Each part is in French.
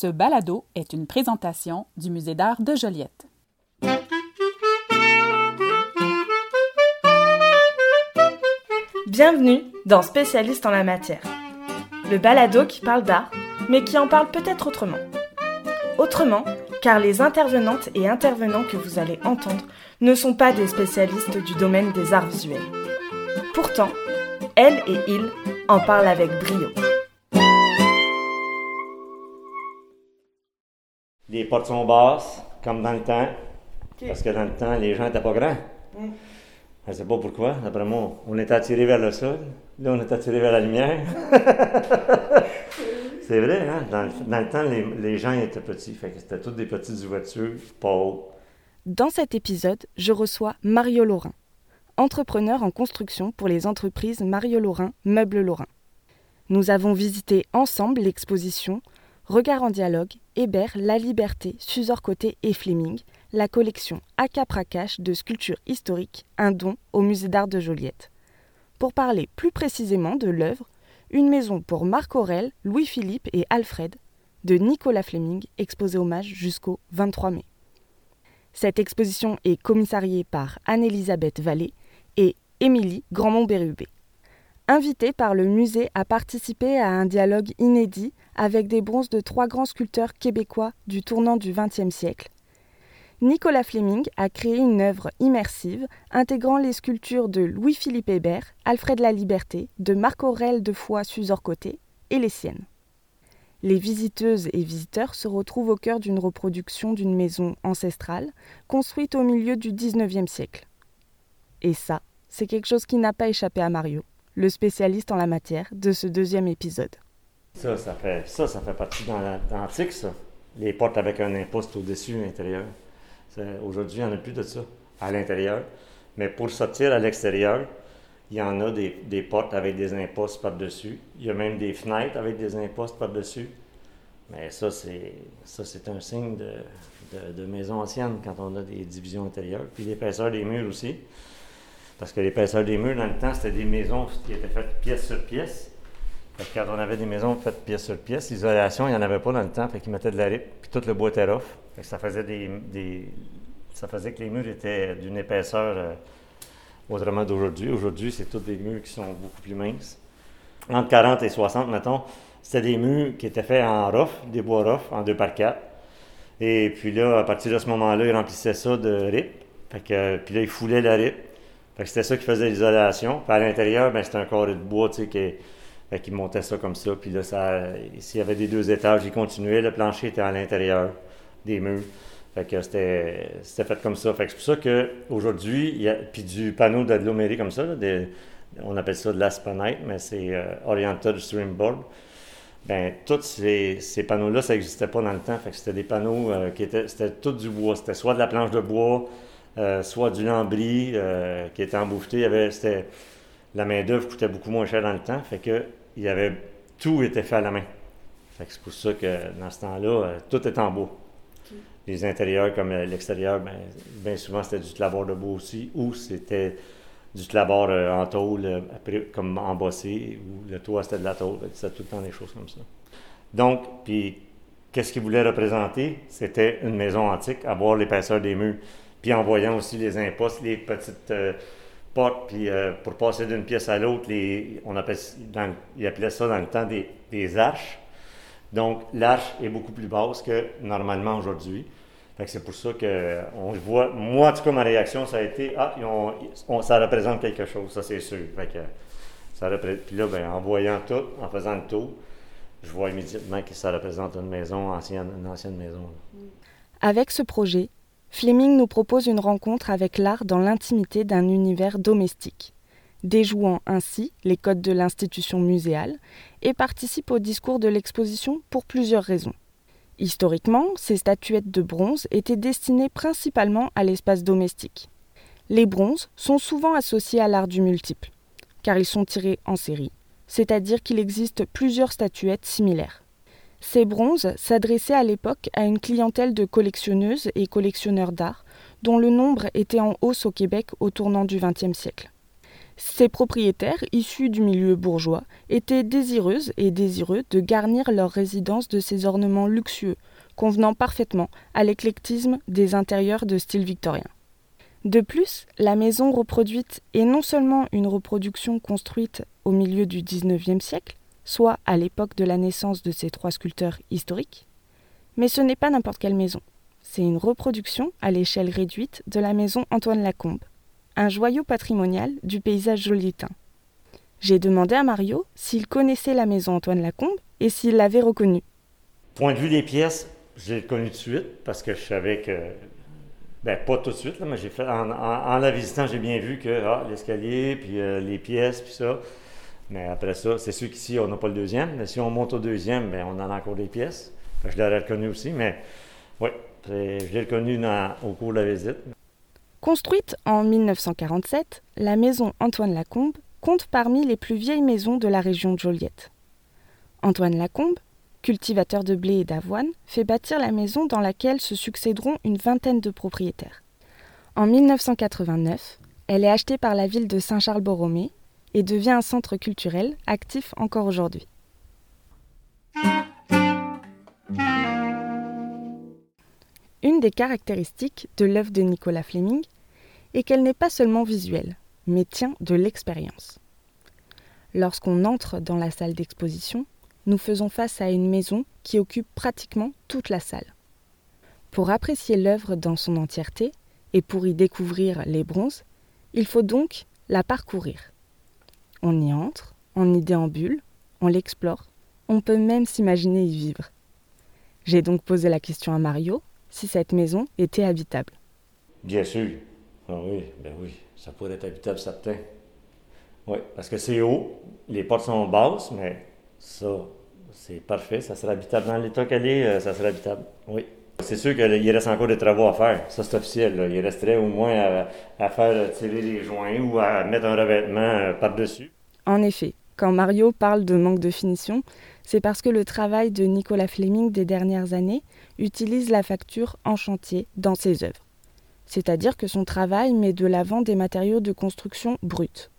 Ce balado est une présentation du Musée d'art de Joliette. Bienvenue dans Spécialiste en la matière. Le balado qui parle d'art, mais qui en parle peut-être autrement. Autrement, car les intervenantes et intervenants que vous allez entendre ne sont pas des spécialistes du domaine des arts visuels. Pourtant, elles et ils en parlent avec brio. Les portes sont basses, comme dans le temps, parce que dans le temps, les gens n'étaient pas grands. Je ne sais pas pourquoi. D'après moi, on était attiré vers le sol. Là, on est attiré vers la lumière. C'est vrai, hein? Dans, le- dans le temps, les, les gens étaient petits. Fait que c'était toutes des petites ouvertures, pas hautes. Dans cet épisode, je reçois Mario Laurin, entrepreneur en construction pour les entreprises Mario Laurin Meubles Laurin. Nous avons visité ensemble l'exposition Regard en dialogue, Hébert, La Liberté, Suzor Côté et Fleming, la collection Acapracache de sculptures historiques, un don au musée d'art de Joliette. Pour parler plus précisément de l'œuvre, une maison pour Marc Aurel, Louis-Philippe et Alfred, de Nicolas Fleming, exposé hommage jusqu'au 23 mai. Cette exposition est commissariée par Anne-Elisabeth Vallée et Émilie Grandmont-Bérubé. Invitée par le musée à participer à un dialogue inédit avec des bronzes de trois grands sculpteurs québécois du tournant du XXe siècle, Nicolas Fleming a créé une œuvre immersive intégrant les sculptures de Louis-Philippe Hébert, Alfred La Liberté, de Marc-Aurel de Foix Suzor-Côté et les siennes. Les visiteuses et visiteurs se retrouvent au cœur d'une reproduction d'une maison ancestrale construite au milieu du XIXe siècle. Et ça, c'est quelque chose qui n'a pas échappé à Mario, le spécialiste en la matière de ce deuxième épisode. Ça, ça fait, ça, ça fait partie dans la- dans l'antique, ça. Les portes avec un imposte au-dessus, à l'intérieur. Aujourd'hui, il n'y en a plus de ça, à l'intérieur. Mais pour sortir à l'extérieur, il y en a des, des portes avec des impostes par-dessus. Il y a même des fenêtres avec des impostes par-dessus. Mais ça, c'est ça, c'est un signe de, de, de maison ancienne quand on a des divisions intérieures. Puis l'épaisseur des murs aussi. Parce que l'épaisseur des murs, dans le temps, c'était des maisons qui étaient faites pièce sur pièce. Fait que quand on avait des maisons faites pièce sur pièce, l'isolation, il n'y en avait pas dans le temps, fait qu'ils mettaient de la ripe, puis tout le bois était rough. Fait que ça faisait des, ça faisait que les murs étaient d'une épaisseur euh, autrement d'aujourd'hui. Aujourd'hui, c'est tous des murs qui sont beaucoup plus minces. Entre 40 et 60, mettons, c'était des murs qui étaient faits en rough, des bois rough, en 2 par 4. Et puis là, à partir de ce moment-là, ils remplissaient ça de rip. Fait que, puis là, ils foulaient la rip. C'était ça qui faisait l'isolation. Puis à l'intérieur, ben, c'était un carré de bois, tu sais, qui, montaient ça comme ça. Puis là, ça, s'il y avait des deux étages, ils continuaient. Le plancher était à l'intérieur des murs. Fait que c'était, fait comme ça. Fait que c'est pour ça qu'aujourd'hui, il puis du panneau d'agglomérer comme ça, là, on appelle ça de l'aspanite, mais c'est euh, Oriental Streamboard. Ben, tous ces, ces panneaux-là, ça n'existait pas dans le temps. Fait que c'était des panneaux euh, qui étaient, c'était tout du bois. C'était soit de la planche de bois, euh, soit du lambris euh, qui était embouffeté. C'était, la main-d'œuvre coûtait beaucoup moins cher dans le temps. Fait que il y avait, tout était fait à la main. Fait que c'est pour ça que dans ce temps-là, euh, tout est en bois. Les intérieurs comme l'extérieur, ben, bien souvent c'était du tlabord de bois aussi, ou c'était du tlabord euh, en tôle, comme embossé, ou le toit c'était de la tôle. C'était tout le temps des choses comme ça. Donc, puis, qu'est-ce qu'il voulait représenter? C'était une maison antique, à voir l'épaisseur des murs, puis en voyant aussi les impostes, les petites euh, portes, puis euh, pour passer d'une pièce à l'autre, on appelle, ils appelaient ça dans le temps des, des arches. Donc, l'arche est beaucoup plus basse que normalement aujourd'hui. C'est pour ça que on le voit. Moi, en tout cas, ma réaction, ça a été Ah, on- ça représente quelque chose, ça c'est sûr. Fait que ça repré- Puis là, ben, en voyant tout, en faisant le tour, je vois immédiatement que ça représente une maison ancienne, une ancienne maison. Avec ce projet, Fleming nous propose une rencontre avec l'art dans l'intimité d'un univers domestique, déjouant ainsi les codes de l'institution muséale et participe au discours de l'exposition pour plusieurs raisons. Historiquement, ces statuettes de bronze étaient destinées principalement à l'espace domestique. Les bronzes sont souvent associés à l'art du multiple, car ils sont tirés en série, c'est-à-dire qu'il existe plusieurs statuettes similaires. Ces bronzes s'adressaient à l'époque à une clientèle de collectionneuses et collectionneurs d'art, dont le nombre était en hausse au Québec au tournant du XXe siècle. Ces propriétaires, issus du milieu bourgeois, étaient désireuses et désireux de garnir leur résidence de ces ornements luxueux, convenant parfaitement à l'éclectisme des intérieurs de style victorien. De plus, la maison reproduite est non seulement une reproduction construite au milieu du XIXe siècle, soit à l'époque de la naissance de ces trois sculpteurs historiques, mais ce n'est pas n'importe quelle maison. C'est une reproduction à l'échelle réduite de la maison Antoine Lacombe, un joyau patrimonial du paysage joliétain. J'ai demandé à Mario s'il connaissait la maison Antoine Lacombe et s'il l'avait reconnue. Point de vue des pièces, j'ai connu tout de suite parce que je savais que ben, pas tout de suite, mais j'ai fait, en, la visitant, j'ai bien vu que ah, l'escalier, puis euh, les pièces, puis ça. Mais après ça, c'est sûr qu'ici, on n'a pas le deuxième. Mais si on monte au deuxième, ben, on en a encore des pièces. je l'aurais reconnu aussi, mais oui, je l'ai reconnu au cours de la visite. Construite en 1947, la maison Antoine Lacombe compte parmi les plus vieilles maisons de la région de Joliette. Antoine Lacombe cultivateur de blé et d'avoine, fait bâtir la maison dans laquelle se succéderont une vingtaine de propriétaires. En 1989, elle est achetée par la ville de Saint-Charles-Borromée et devient un centre culturel actif encore aujourd'hui. Une des caractéristiques de l'œuvre de Nicolas Fleming est qu'elle n'est pas seulement visuelle, mais tient de l'expérience. Lorsqu'on entre dans la salle d'exposition, nous faisons face à une maison qui occupe pratiquement toute la salle. Pour apprécier l'œuvre dans son entièreté et pour y découvrir les bronzes, il faut donc la parcourir. On y entre, on y déambule, on l'explore, on peut même s'imaginer y vivre. J'ai donc posé la question à Mario si cette maison était habitable. Bien sûr. Ah oui, ben oui, ça pourrait être habitable, certain. Oui, parce que c'est haut, les portes sont basses, mais ça, c'est parfait. Ça serait habitable. Dans l'état qu'elle est, euh, ça serait habitable. Oui. C'est sûr qu'il reste encore des travaux à faire. Ça, c'est officiel. Il resterait au moins à, faire tirer les joints ou à mettre un revêtement euh, par-dessus. En effet, quand Mario parle de manque de finition, c'est parce que le travail de Nicolas Fleming des dernières années utilise la facture en chantier dans ses œuvres. C'est-à-dire que son travail met de l'avant des matériaux de construction bruts.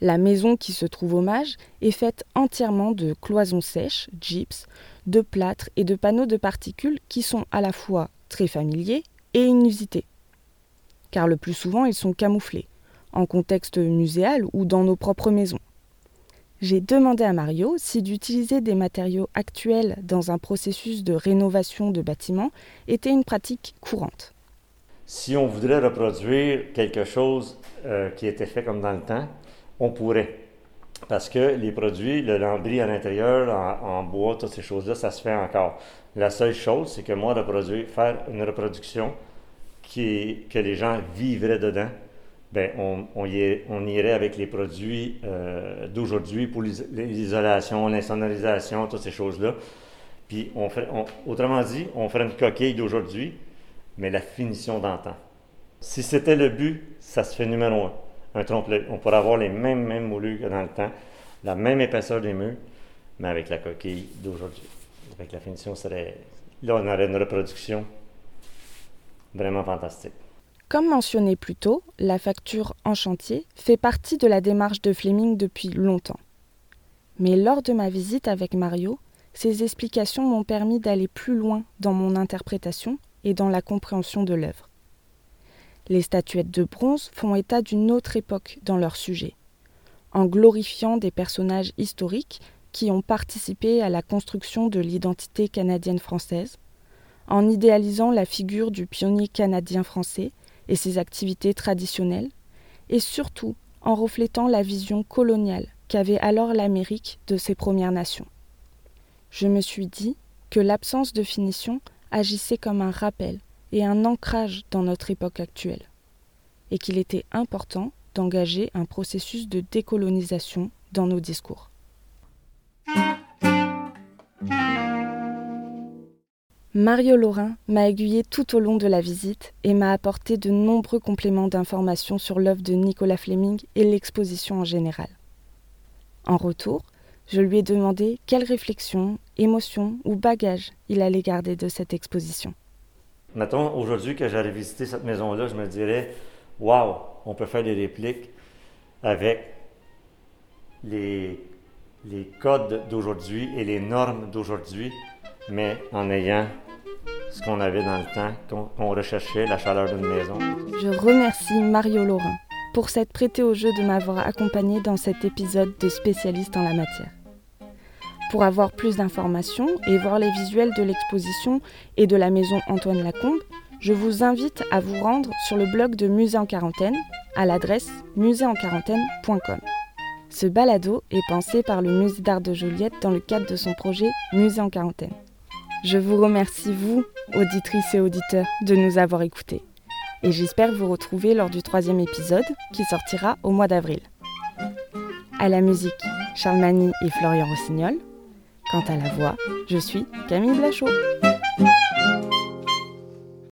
La maison qui se trouve au mage est faite entièrement de cloisons sèches, gyps, de plâtre et de panneaux de particules qui sont à la fois très familiers et inusités. Car le plus souvent ils sont camouflés, en contexte muséal ou dans nos propres maisons. J'ai demandé à Mario si d'utiliser des matériaux actuels dans un processus de rénovation de bâtiments était une pratique courante. Si on voudrait reproduire quelque chose euh, qui était fait comme dans le temps, on pourrait. Parce que les produits, le lambris à l'intérieur, en, bois, toutes ces choses-là, ça se fait encore. La seule chose, c'est que moi, de faire une reproduction qui, que les gens vivraient dedans, ben, on, on, irait avec les produits euh, d'aujourd'hui pour l'isolation, l'insonorisation, toutes ces choses-là. Puis, on ferait, autrement dit, on ferait une coquille d'aujourd'hui, mais la finition d'antan. Si c'était le but, ça se fait numéro un un trompe-l'œil. On pourrait avoir les mêmes, mêmes moulures que dans le temps, la même épaisseur des murs, mais avec la coquille d'aujourd'hui. Avec la finition, serait. Là, on aurait une reproduction vraiment fantastique. Comme mentionné plus tôt, la facture en chantier fait partie de la démarche de Fleming depuis longtemps. Mais lors de ma visite avec Mario, ces explications m'ont permis d'aller plus loin dans mon interprétation et dans la compréhension de l'œuvre. Les statuettes de bronze font état d'une autre époque dans leur sujet, en glorifiant des personnages historiques qui ont participé à la construction de l'identité canadienne-française, en idéalisant la figure du pionnier canadien-français et ses activités traditionnelles, et surtout en reflétant la vision coloniale qu'avait alors l'Amérique de ses Premières Nations. Je me suis dit que l'absence de finition agissait comme un rappel et un ancrage dans notre époque actuelle, et qu'il était important d'engager un processus de décolonisation dans nos discours. Mario Laurin m'a aiguillé tout au long de la visite et m'a apporté de nombreux compléments d'informations sur l'œuvre de Nicolas Fleming et l'exposition en général. En retour, je lui ai demandé quelles réflexions, émotions ou bagages il allait garder de cette exposition. Mettons, aujourd'hui que j'allais visiter cette maison-là, je me dirais, waouh, on peut faire des répliques. avec les, codes d'aujourd'hui et les normes d'aujourd'hui, mais en ayant ce qu'on avait dans le temps, qu'on recherchait, la chaleur d'une maison. Je remercie Mario Laurin pour s'être prêté au jeu de m'avoir accompagné dans cet épisode de spécialiste en la matière. Pour avoir plus d'informations et voir les visuels de l'exposition et de la maison Antoine Lacombe, je vous invite à vous rendre sur le blog de Musée en quarantaine à l'adresse muséenquarantaine.com. Ce balado est pensé par le Musée d'art de Joliette dans le cadre de son projet Musée en quarantaine. Je vous remercie, vous, auditrices et auditeurs, de nous avoir écoutés. Et j'espère vous retrouver lors du troisième épisode qui sortira au mois d'avril. À la musique, Charles Mani et Florian Rossignol. Quant à la voix, je suis Camille Blachot.